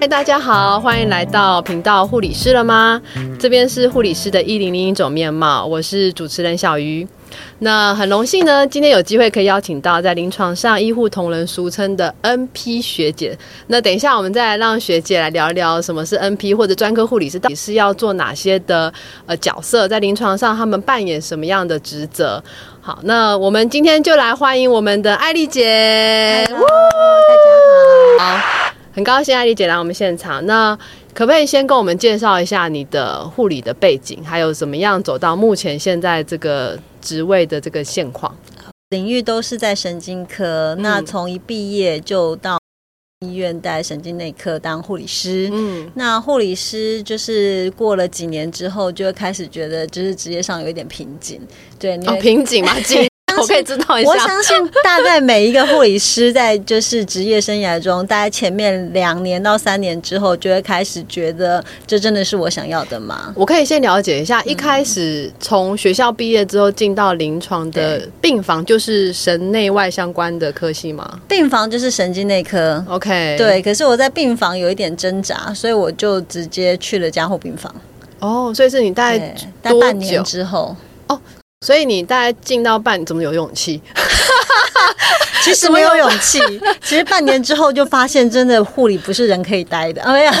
嗨，大家好，欢迎来到频道护理师了吗？这边是护理师的一零零一种面貌，我是主持人小鱼。那很荣幸呢，今天有机会可以邀请到在临床上医护同仁俗称的 NP 学姐。那等一下我们再来让学姐来聊一聊什么是 NP，或者专科护理师到底是要做哪些的呃角色，在临床上他们扮演什么样的职责。好，那我们今天就来欢迎我们的艾丽姐。Hello，大家好。好，很高兴艾丽姐来我们现场。那可不可以先跟我们介绍一下你的护理的背景，还有怎么样走到目前现在这个职位的这个现况？领域都是在神经科，嗯那从一毕业就到医院带神经内科当护理师。嗯，那护理师就是过了几年之后，就会开始觉得就是职业上有一点瓶颈。对，你哦，瓶颈嘛，颈，我可以知道一下。我相信大概每一个护理师在就是职业生涯中，大概前面两年到三年之后，就会开始觉得这真的是我想要的吗？我可以先了解一下，一开始从学校毕业之后进到临床的病房，就是神内外相关的科系吗病房就是神经内科。？OK，，对，可是我在病房有一点挣扎，所以我就直接去了加护病房。哦，所以是你大概对，在多半年之后，所以你大概进到半，你怎么有勇气？其实没有勇气。其实半年之后就发现，真的护理不是人可以待的。哎呀，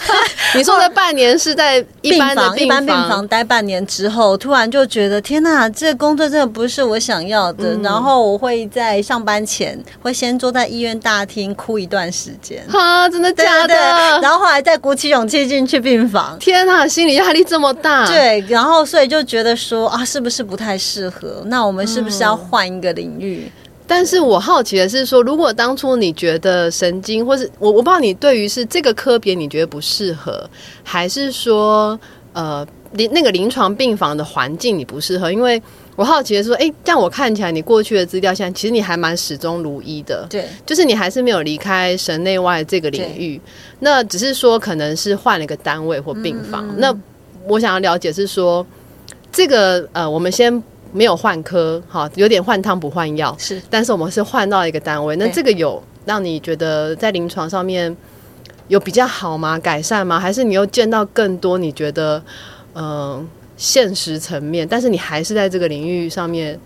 你说的半年是在一病般的房一般病房待半年之后，突然就觉得天哪，这个工作真的不是我想要的。嗯然后我会在上班前会先坐在医院大厅哭一段时间。哈，真的对假对对，的？然后后来再鼓起勇气进去病房。天啊，心理压力这么大。，对，然后所以就觉得说啊，是不是不太适合？那我们是不是要换一个领域？但是我好奇的是说，如果当初你觉得神经，或是我我不知道你对于是这个科别你觉得不适合，还是说呃临那个临床病房的环境你不适合？因为我好奇的是说，哎，这样我看起来你过去的资料，现在其实你还蛮始终如一的。对，就是你还是没有离开神内外这个领域，那只是说可能是换了一个单位或病房。嗯那我想要了解是说，这个呃，我们先没有换科，哈，有点换汤不换药，是但是我们是换到一个单位。那这个有让你觉得在临床上面有比较好吗？改善吗？还是你又见到更多你觉得嗯、呃现实层面，但是你还是在这个领域上面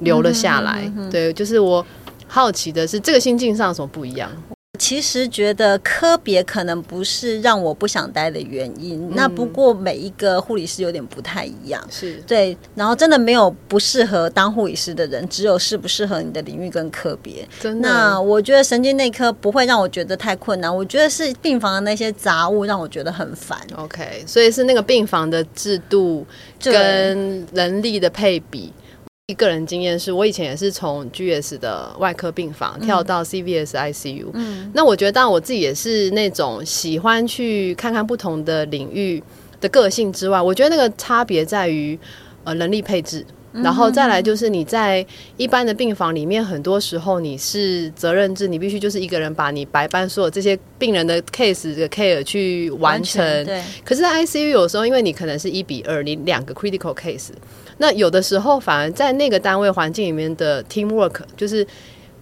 留了下来？对，就是我好奇的是这个心境上有什么不一样？其实觉得科别可能不是让我不想待的原因，那不过每一个护理师有点不太一样。是对，然后真的没有不适合当护理师的人，只有适不适合你的领域跟科别。真的。那我觉得神经内科不会让我觉得太困难，我觉得是病房的那些杂物让我觉得很烦。OK，所以是那个病房的制度跟人力的配比。一个人经验是我以前也是从 GS 的外科病房跳到 CVS ICU，嗯，那我觉得当然我自己也是那种喜欢去看看不同的领域的个性之外，我觉得那个差别在于呃人力配置。然后再来就是你在一般的病房里面，很多时候你是责任制，你必须就是一个人把你白班所有这些病人的 case 的 care 去完成。完对，可是，在 ICU 有时候，因为你可能是一比二，你两个 critical case，那有的时候反而在那个单位环境里面的 teamwork，就是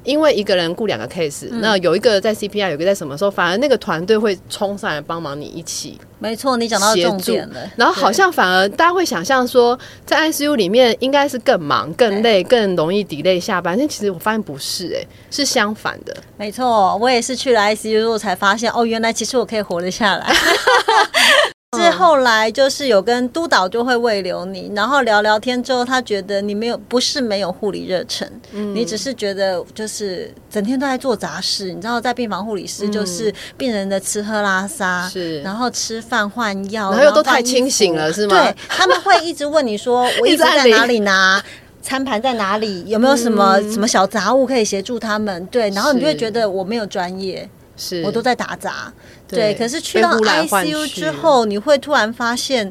因为一个人顾两个 case，、那有一个在 CPI，有一个在什么时候，反而那个团队会冲上来帮忙你一起。没错，你讲到重点了。然后好像反而大家会想象说，在 ICU 里面应该是更忙、更累、更容易 delay 下班，但其实我发现不是、欸，是相反的。没错，我也是去了 ICU 之后才发现，哦，原来其实我可以活得下来。是后来就是有跟督导就会慰留你，然后聊聊天之后，他觉得你没有不是没有护理热忱，你只是觉得就是整天都在做杂事。你知道，在病房护理师就是病人的吃喝拉撒，是然后吃饭换药，然后又都太清醒了是吗对，他们会一直问你说，我一直在哪里拿？餐盘在哪里？有没有什么、什么小杂物可以协助他们？对，然后你就会觉得我没有专业，是我都在打杂。对对，可是去到 ICU 之后，你会突然发现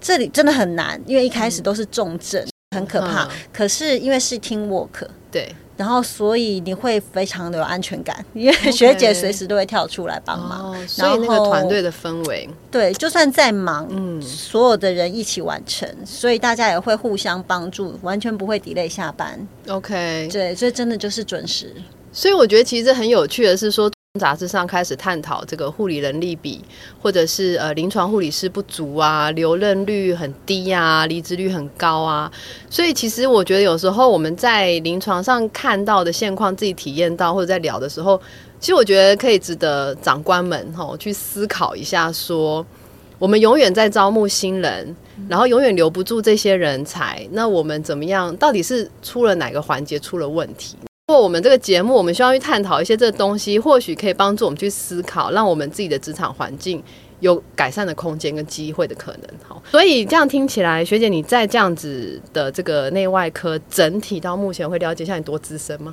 这里真的很难，因为一开始都是重症，很可怕。嗯可是因为是 team work，对然后所以你会非常的有安全感，因为学姐随时都会跳出来帮忙。哦，所以那个团队的氛围，对，就算再忙，嗯，所有的人一起完成，所以大家也会互相帮助，完全不会 delay 下班。OK，对，所以真的就是准时。所以我觉得其实很有趣的是说，杂志上开始探讨这个护理人力比，或者是呃临床护理师不足啊，留任率很低啊，离职率很高啊。所以其实我觉得有时候我们在临床上看到的现况，自己体验到或者在聊的时候，其实我觉得可以值得长官们吼去思考一下，说我们永远在招募新人，然后永远留不住这些人才，那我们怎么样？到底是出了哪个环节出了问题？过我们这个节目，我们需要去探讨一些这个东西，或许可以帮助我们去思考，让我们自己的职场环境有改善的空间跟机会的可能。好，所以这样听起来，学姐你在这样子的这个内外科整体到目前会了解一下你多资深吗？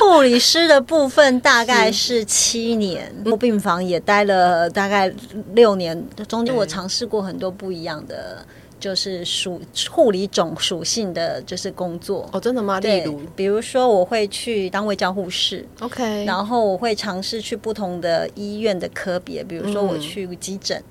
护理师的部分大概是七年，病房也待了大概六年，中间我尝试过很多不一样的。就是属护理种属性的，就是工作哦，真的吗？例如，比如说我会去当位教护士，OK，然后我会尝试去不同的医院的科别，比如说我去急诊，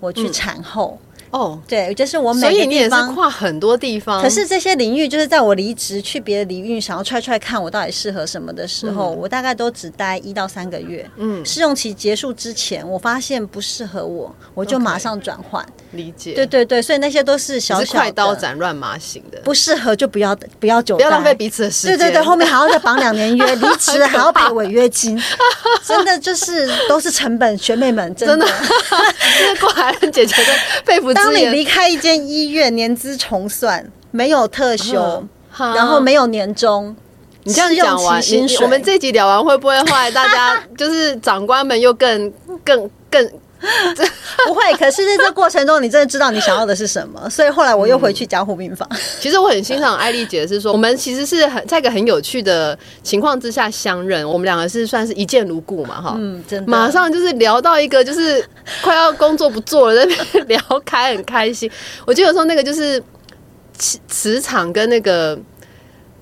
我去产后。哦，对，就是我每个地方跨很多地方。可是这些领域，就是在我离职去别的领域，想要踹踹看我到底适合什么的时候，我大概都只待一到三个月。嗯，试用期结束之前，我发现不适合我，我就马上转换。理解。对对对，所以那些都是小小快刀斩乱麻型的，不适合就不要不要久，不要浪费彼此的时间。对对对，后面还要再绑两年约，离职 还要赔违约金，真的就是都是成本。学妹们，真的，过来人姐姐的肺腑当你离开一。间医院年资重算，没有特休，然后没有年终。你这样讲完，我们这集聊完会不会后来大家就是长官们又更更更？不会，可是在这过程中，你真的知道你想要的是什么，所以后来我又回去加护病房。其实我很欣赏艾丽姐，是说我们其实是很在一个很有趣的情况之下相认，我们两个是算是一见如故嘛，哈，嗯，真的，马上就是聊到一个就是快要工作不做了，在那边聊开很开心。我记得有时候那个就是磁磁场跟那个。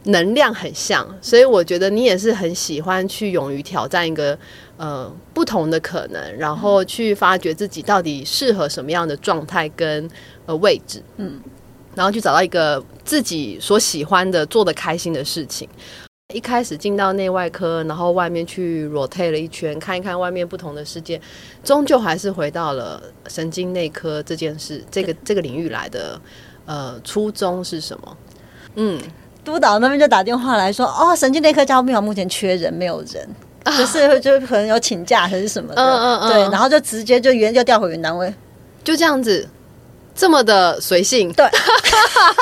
能量很像，所以我觉得你也是很喜欢去勇于挑战一个呃不同的可能，然后去发掘自己到底适合什么样的状态跟呃位置，嗯，然后去找到一个自己所喜欢的、做的开心的事情。一开始进到内外科，然后外面去 rotate 了一圈，看一看外面不同的世界，终究还是回到了神经内科这件事，这个这个领域来的。呃，初衷是什么？嗯。督导那边就打电话来说：“哦，神经内科加护病房目前缺人，没有人，就是就可能有请假还是什么的，嗯嗯嗯，对，然后就直接就原就调回原单位，就这样子，这么的随性，对，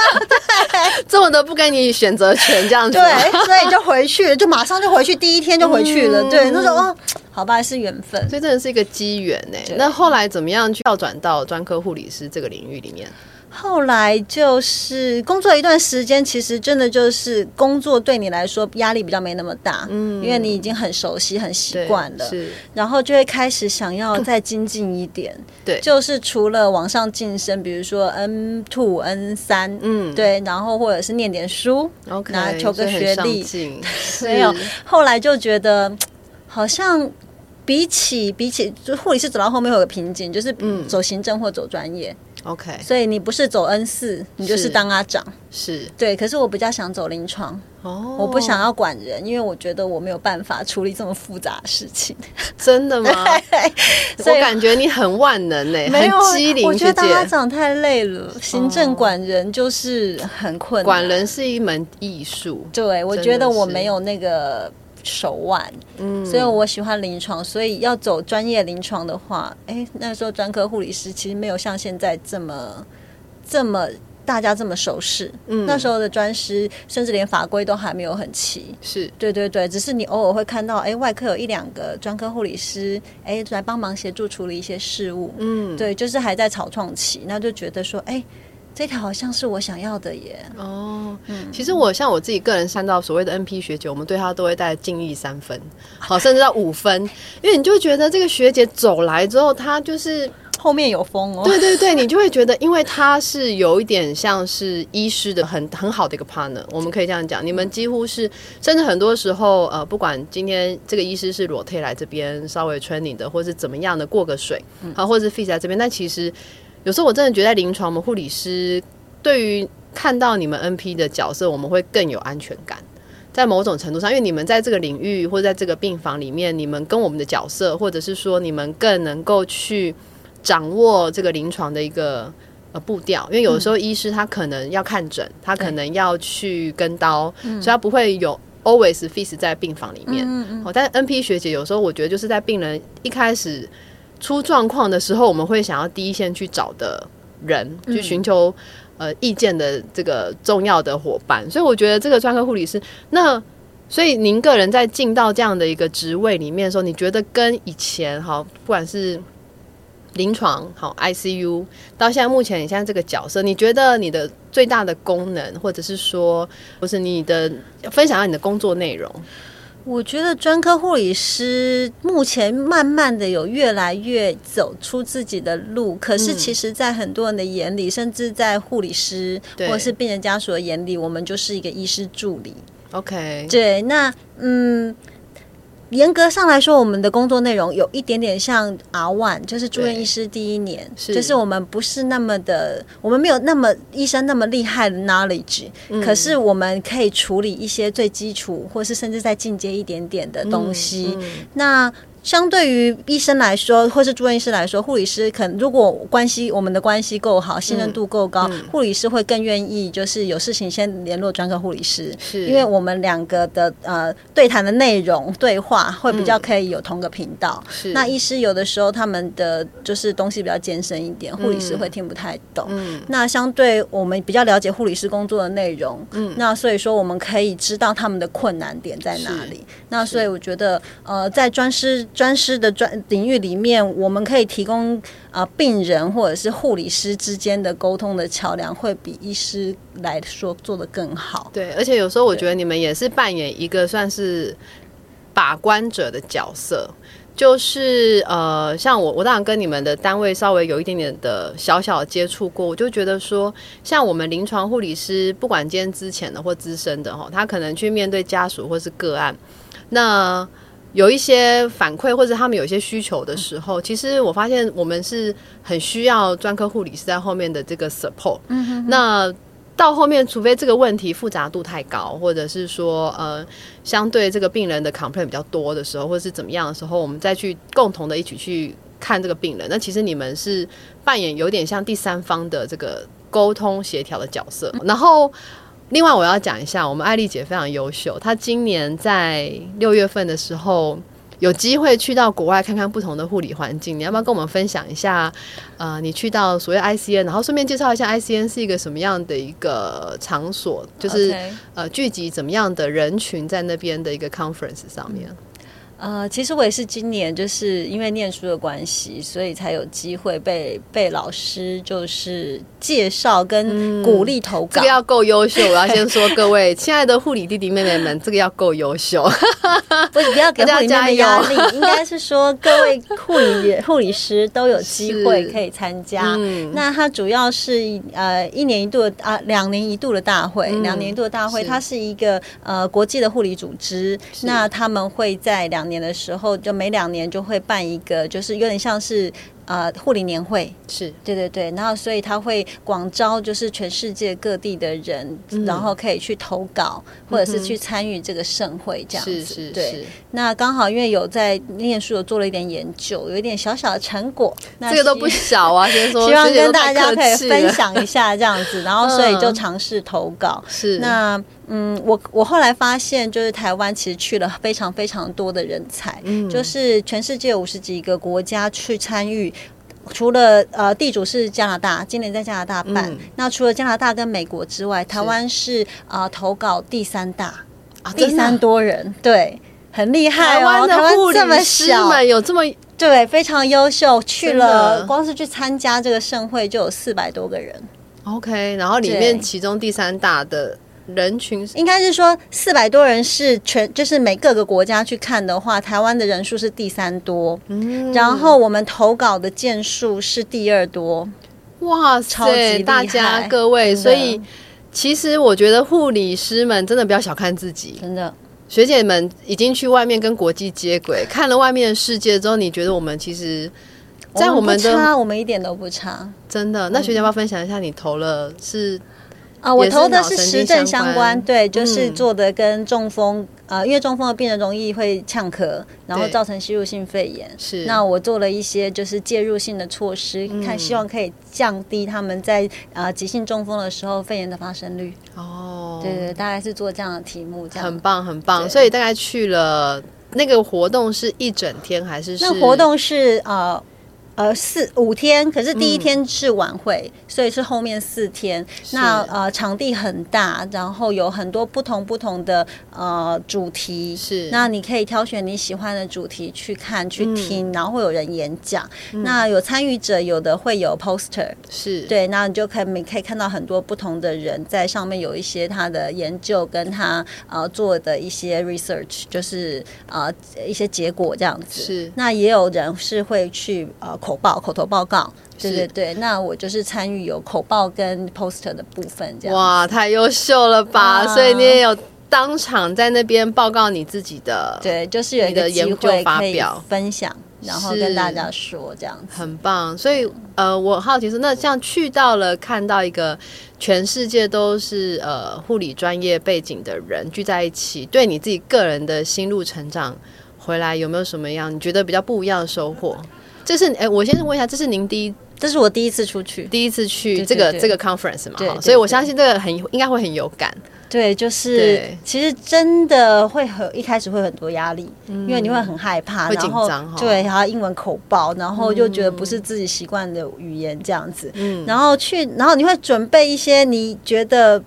这么的不给你选择权，这样子，对，所以就回去，就马上就回去，第一天就回去了，对，那时候哦，好吧，是缘分，所以真的是一个机缘呢。那后来怎么样去调转到专科护理师这个领域里面？”后来就是工作一段时间，其实真的就是工作对你来说压力比较没那么大，嗯，因为你已经很熟悉、很习惯了，是，然后就会开始想要再精进一点，对，就是除了往上晋升，比如说 N two、N 三，嗯，对，然后或者是念点书，OK，拿求个学历，没有，后来就觉得 好像比起比起，就护理师走到后面有个瓶颈，就是走行政或走专业。OK，所以你不是走 N 四，你就是当阿长，是对。可是我比较想走临床，哦，我不想要管人，因为我觉得我没有办法处理这么复杂的事情。真的吗？我感觉你很万能呢，很机灵。我觉得当阿长太累了，行政管人就是很困难。管人是一门艺术，对我觉得我没有那个。手腕，嗯，所以我喜欢临床，所以要走专业临床的话，哎，那时候专科护理师其实没有像现在这么这么大家这么熟识，嗯，那时候的专师甚至连法规都还没有很齐，是。对对对，只是你偶尔会看到，哎，外科有一两个专科护理师，哎，来帮忙协助处理一些事务，嗯，对，就是还在草创期，那就觉得说，哎。这条好像是我想要的耶。哦，嗯，其实我像我自己个人看到所谓的 N P 学姐，我们对她都会带敬意三分，好，甚至到五分，因为你就觉得这个学姐走来之后，她就是后面有风哦。对对对，你就会觉得，因为她是有一点像是医师的很很好的一个 partner，我们可以这样讲，你们几乎是，甚至很多时候，呃，不管今天这个医师是裸退来这边稍微 training 的，或是怎么样的过个水，好，或者是 f e e 在这边，但其实。有时候我真的觉得，在临床，我们护理师对于看到你们 NP 的角色，我们会更有安全感。在某种程度上，因为你们在这个领域或者在这个病房里面，你们跟我们的角色，或者是说你们更能够去掌握这个临床的一个呃步调。因为有的时候医师他可能要看诊，他可能要去跟刀，所以他不会有 always face 在病房里面。嗯哦，但是 NP 学姐有时候我觉得就是在病人一开始出状况的时候，我们会想要第一线去找的人，去寻求。呃，意见的这个重要的伙伴，所以我觉得这个专科护理师，那所以您个人在进到这样的一个职位里面的时候，你觉得跟以前哈，不管是临床好 ICU，到现在目前你现在这个角色，你觉得你的最大的功能，或者是说，或是你的分享下你的工作内容？我觉得专科护理师目前慢慢的有越来越走出自己的路，可是其实，在很多人的眼里，甚至在护理师或者是病人家属的眼里，我们就是一个医师助理。OK，对，那嗯。严格上来说，我们的工作内容有一点点像 R one，就是住院医师第一年，就是我们不是那么的，我们没有那么医生那么厉害的 knowledge，可是我们可以处理一些最基础，或是甚至再进阶一点点的东西。那相对于医生来说，或是住院医师来说，护理师可能如果关系我们的关系够好，信任度够高，护理师会更愿意就是有事情先联络专科护理师，是因为我们两个的呃对谈的内容对话会比较可以有同个频道。是那医师有的时候他们的就是东西比较艰深一点，护理师会听不太懂。嗯，那相对我们比较了解护理师工作的内容，嗯，那所以说我们可以知道他们的困难点在哪里。那所以我觉得呃在专师。专师的专领域里面，我们可以提供啊病人或者是护理师之间的沟通的桥梁，会比医师来说做的更好。对，而且有时候我觉得你们也是扮演一个算是把关者的角色，就是呃，像我，我当然跟你们的单位稍微有一点点的小小接触过，我就觉得说，像我们临床护理师，不管今天之前的或资深的哈，他可能去面对家属或是个案，那。有一些反馈或者他们有一些需求的时候，其实我发现我们是很需要专科护理师在后面的这个 support。嗯哼那到后面，除非这个问题复杂度太高，或者是说呃，相对这个病人的 complaint 比较多的时候，或者是怎么样的时候，我们再去共同的一起去看这个病人。那其实你们是扮演有点像第三方的这个沟通协调的角色，然后。另外，我要讲一下，我们艾丽姐非常优秀。她今年在六月份的时候有机会去到国外看看不同的护理环境。你要不要跟我们分享一下？呃，你去到所谓 ICN，然后顺便介绍一下 ICN 是一个什么样的一个场所，就是呃聚集怎么样的人群在那边的一个 conference 上面。呃，其实我也是今年就是因为念书的关系，所以才有机会被被老师就是介绍跟鼓励投稿。这个要够优秀，我要先说各位 亲爱的护理弟弟妹妹们，这个要够优秀。不是不要给大家压力，应该是说各位护理 护理师都有机会可以参加。那它主要是呃一年一度的啊两年一度的大会，两年一度的大会，它是一个呃国际的护理组织，那他们会在两。年的时候，就每两年就会办一个，就是有点像是呃护理年会，是对对对。然后所以他会广招，就是全世界各地的人，然后可以去投稿，或者是去参与这个盛会这样子。对，那刚好因为有在念书，有做了一点研究，有一点小小的成果。这个都不小啊，先说，希望跟大家可以分享一下这样子。然后所以就尝试投稿。是那。嗯，我我后来发现，就是台湾其实去了非常非常多的人才，就是全世界五十几个国家去参与。除了呃地主是加拿大，今年在加拿大办。那除了加拿大跟美国之外，台湾是啊投稿第三大，第三多人，对，很厉害哦。台湾这么小，有这么对非常优秀，去了光是去参加这个盛会就有四百多个人。OK，然后里面其中第三大的。人群应该是说四百多人是全，就是每各个国家去看的话，台湾的人数是第三多，嗯，然后我们投稿的件数是第二多，哇，超级大家各位，所以其实我觉得护理师们真的不要小看自己，真的，学姐们已经去外面跟国际接轨，看了外面的世界之后，你觉得我们其实，在我们的我们一点都不差，真的。那学姐要不要分享一下你投了是？啊，我投的是实证相关，对，就是嗯做的跟中风，呃，因为中风的病人容易会呛咳，然后造成吸入性肺炎。是那我做了一些就是介入性的措施，看希望可以降低他们在呃急性中风的时候肺炎的发生率。哦，对对，大概是做这样的题目，这样很。棒很棒。所以大概去了那个活动是一整天还是是那活动是呃呃四五天，可是嗯第一天是晚会，所以是后面四天。那呃场地很大，然后有很多不同不同的呃主题。是那你可以挑选你喜欢的主题去看去嗯听，然后会有人演讲。那有参与者，有的会有 poster，是对，那你就可以你可以看到很多不同的人在上面有一些他的研究跟他呃做的一些 research，就是呃一些结果这样子。是那也有人是会去呃口报口头报告，对是对对。那我就是参与有口报跟 poster 的部分这样。哇，太优秀了吧！啊所以你也有当场在那边报告你自己的，，对，就是有一个机研究会可以发表分享，然后跟大家说这样子。很棒。所以呃，我好奇是，那像去到了看到一个全世界都是呃护理专业背景的人聚在一起，对你自己个人的心路成长回来有没有什么样你觉得比较不一样的收获？这是哎，我先问一下，这是您第一这是我第一次出去，第一次去这个这个 conference 嘛，所以我相信这个很应该会很有感。对，就是其实真的会很一开始会很多压力，因为你会很害怕，然后紧张哈。对，然后英文口爆，然后就觉得不是自己习惯的语言这样子，嗯。然后去，然后你会准备一些你觉得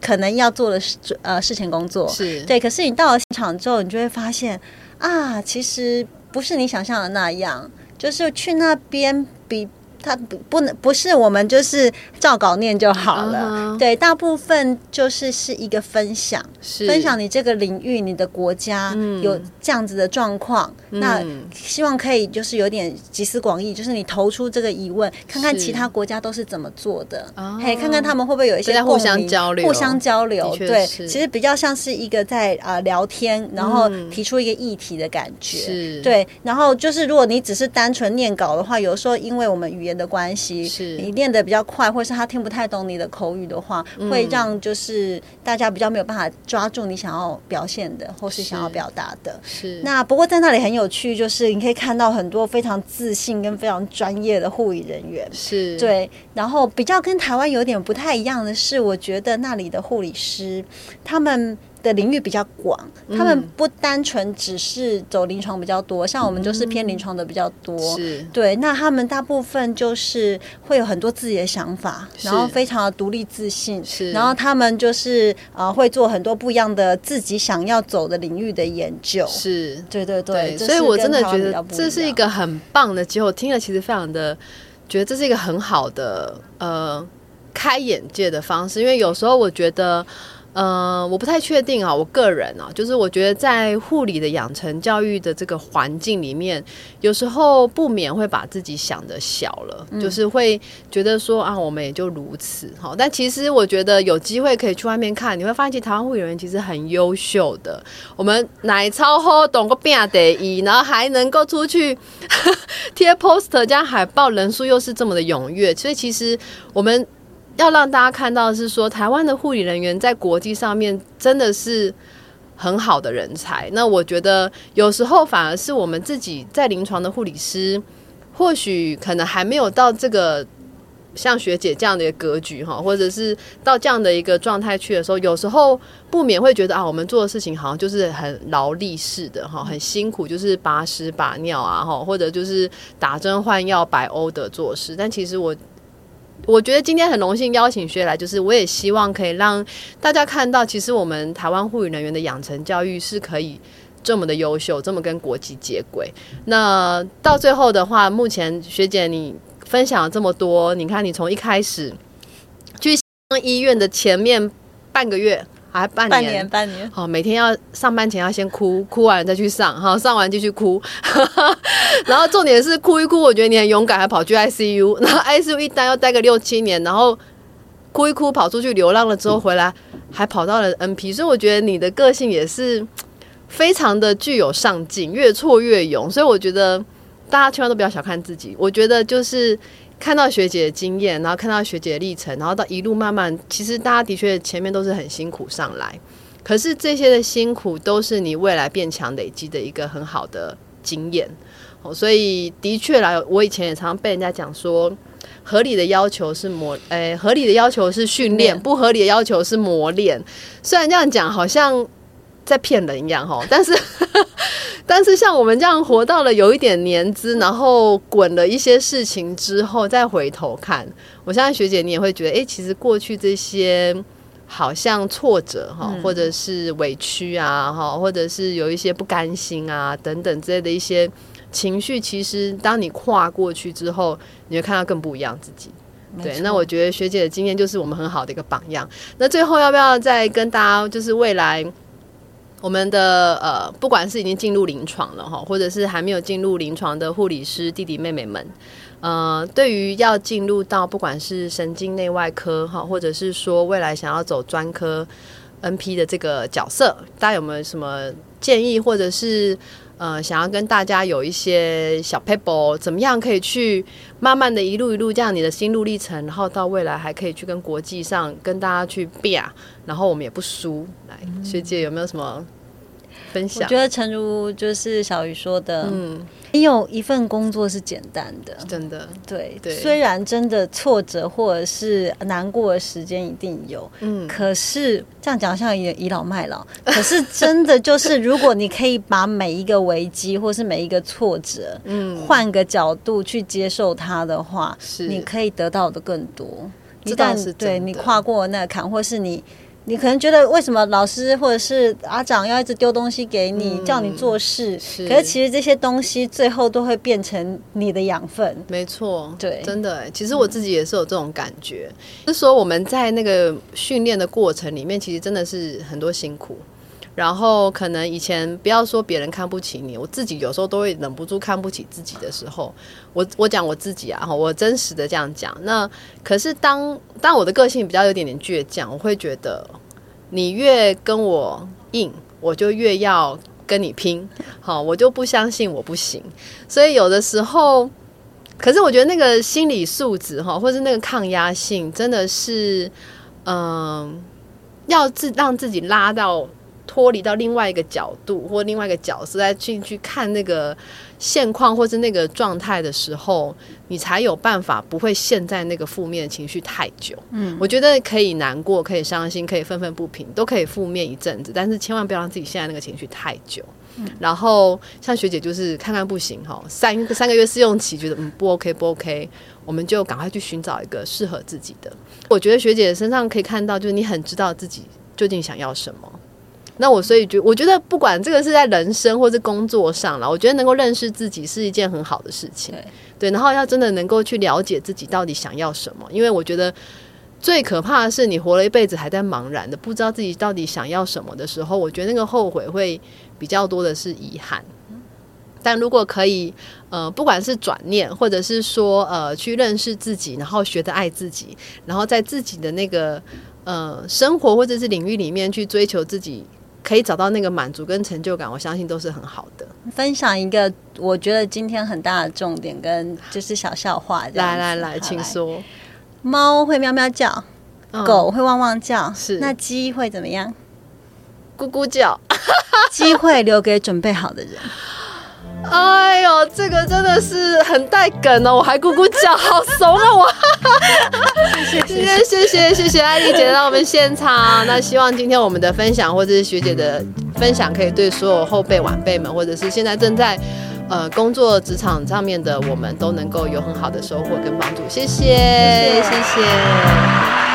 可能要做的事呃事前工作，是，对，可是你到了现场之后，你就会发现啊，其实不是你想象的那样，就是去那边比。它不不能不是我们就是照稿念就好了对，大部分就是是一个分享，分享你这个领域、你的国家嗯有这样子的状况，那嗯希望可以就是有点集思广益，就是你投出这个疑问，看看其他国家都是怎么做的，哦嘿，看看他们会不会有一些互相交流互相交流，对，其实比较像是一个在呃聊天，然后嗯提出一个议题的感觉，是，对，然后就是如果你只是单纯念稿的话，有时候因为我们语言的关系，是你练的比较快，或是他听不太懂你的口语的话，嗯会让就是大家比较没有办法抓住你想要表现的，或是是想要表达的。是那不过在那里很有趣，就是你可以看到很多非常自信跟非常专业的护理人员。是，对，然后比较跟台湾有点不太一样的是，我觉得那里的护理师他们的领域比较广，他们不单纯只是走临床比较多，像我们就是偏临床的比较多。是对，那他们大部分就是会有很多自己的想法，然后非常的独立自信，是然后他们就是呃会做很多不一样的自己想要走的领域的研究。是。对对对，所以我真的觉得这是一个很棒的结果。听了其实非常的，觉得这是一个很好的呃开眼界的方式。因为有时候我觉得，呃，我不太确定啊，我个人啊，就是我觉得在护理的养成教育的这个环境里面，有时候不免会把自己想的小了，嗯就是会觉得说啊，我们也就如此哈。但其实我觉得有机会可以去外面看，你会发现，其实台湾护理人员其实很优秀的。我们奶超好，懂个变得一，然后还能够出去 贴 poster 加海报，人数又是这么的踊跃，所以其实我们要让大家看到是说，台湾的护理人员在国际上面真的是很好的人才。那我觉得有时候反而是我们自己在临床的护理师，或许可能还没有到这个。像学姐这样的一个格局哈，或者是到这样的一个状态去的时候，有时候不免会觉得啊，我们做的事情好像就是很劳力式的哈，很辛苦，就是拔屎拔尿啊哈，或者就是打针换药摆欧的做事。但其实我我觉得今天很荣幸邀请学来，就是我也希望可以让大家看到，其实我们台湾护理人员的养成教育是可以。这么的优秀，这么跟国际接轨。那到最后的话，目前学姐你分享了这么多，你看你从一开始去医院的前面半个月，还半半年半年，好，每天要上班前要先哭，哭完再去上，哈，上完继续哭，然后重点是哭一哭，我觉得你很勇敢，还跑去 ICU，然后 ICU 一待要待个六七年，然后哭一哭跑出去流浪了之后回来，还跑到了 NP，所以我觉得你的个性也是非常的具有上进，越挫越勇，所以我觉得大家千万都不要小看自己，我觉得就是看到学姐的经验，然后看到学姐的历程，然后到一路慢慢，其实大家的确前面都是很辛苦上来，可是这些的辛苦都是你未来变强累积的一个很好的经验。哦，所以的确来，我以前也常常被人家讲说，合理的要求是磨，诶、合理的要求是训练，不合理的要求是磨练。虽然这样讲好像在骗人一样哈，但是 但是像我们这样活到了有一点年资，然后滚了一些事情之后，再回头看，我相信学姐你也会觉得，诶，其实过去这些。好像挫折哈，或者是委屈啊哈，或者是有一些不甘心啊等等之类的一些情绪，其实当你跨过去之后，你会看到更不一样自己。对，那我觉得学姐的经验就是我们很好的一个榜样。那最后要不要再跟大家，就是未来我们的呃，不管是已经进入临床了哈，或者是还没有进入临床的护理师弟弟妹妹们。呃，对于要进入到不管是神经内外科哈，或者是说未来想要走专科 NP 的这个角色，大家有没有什么建议，或者是呃想要跟大家有一些小 paper，怎么样可以去慢慢的一路一路这样你的心路历程，然后到未来还可以去跟国际上跟大家去比啊，然后我们也不输。来，学姐有没有什么分享？我觉得诚如就是小鱼说的，嗯。你有一份工作是简单的，真的，对对。虽然真的挫折或者是难过的时间一定有，嗯，可是这样讲像也倚老卖老。可是真的就是，如果你可以把每一个危机或是每一个挫折，嗯，换个角度去接受它的话，是你可以得到的更多。一旦是对你跨过那坎，或是你。你可能觉得为什么老师或者是阿长要一直丢东西给你，叫你做事？可是其实这些东西最后都会变成你的养分。没错，对，真的。其实我自己也是有这种感觉，是说我们在那个训练的过程里面，其实真的是很多辛苦。然后可能以前不要说别人看不起你，我自己有时候都会忍不住看不起自己的时候，我我讲我自己啊，我真实的这样讲。那可是当当我的个性比较有点点倔强，我会觉得你越跟我硬，我就越要跟你拼。好，我就不相信我不行。所以有的时候，可是我觉得那个心理素质哈，或是那个抗压性，真的是嗯，要自让自己拉到。脱离到另外一个角度或另外一个角色，再进去看那个现况或是那个状态的时候，你才有办法不会陷在那个负面情绪太久。嗯，我觉得可以难过，可以伤心，可以愤愤不平，都可以负面一阵子，但是千万不要让自己陷在那个情绪太久。然后像学姐就是看看不行哈，三三个月试用期，觉得嗯不 OK 不 OK，我们就赶快去寻找一个适合自己的。我觉得学姐身上可以看到，就是你很知道自己究竟想要什么。那我所以觉，我觉得不管这个是在人生或是工作上了，我觉得能够认识自己是一件很好的事情。对，然后要真的能够去了解自己到底想要什么，因为我觉得最可怕的是你活了一辈子还在茫然的不知道自己到底想要什么的时候，我觉得那个后悔会比较多的是遗憾。但如果可以，呃，不管是转念，或者是说呃去认识自己，然后学着爱自己，然后在自己的那个呃生活或者是领域里面去追求自己。可以找到那个满足跟成就感，我相信都是很好的。分享一个我觉得今天很大的重点，跟就是小笑话。来来来，请说。猫会喵喵叫，狗会汪汪叫，是那鸡会怎么样？咕咕叫。机会留给准备好的人。哎呦，这个真的是很带梗哦！我还咕咕叫，好怂啊我！谢谢谢谢谢谢艾丽姐到我们现场。那希望今天我们的分享或者是学姐的分享，可以对所有后辈晚辈们，或者是现在正在呃工作职场上面的我们，都能够有很好的收获跟帮助。谢谢谢谢。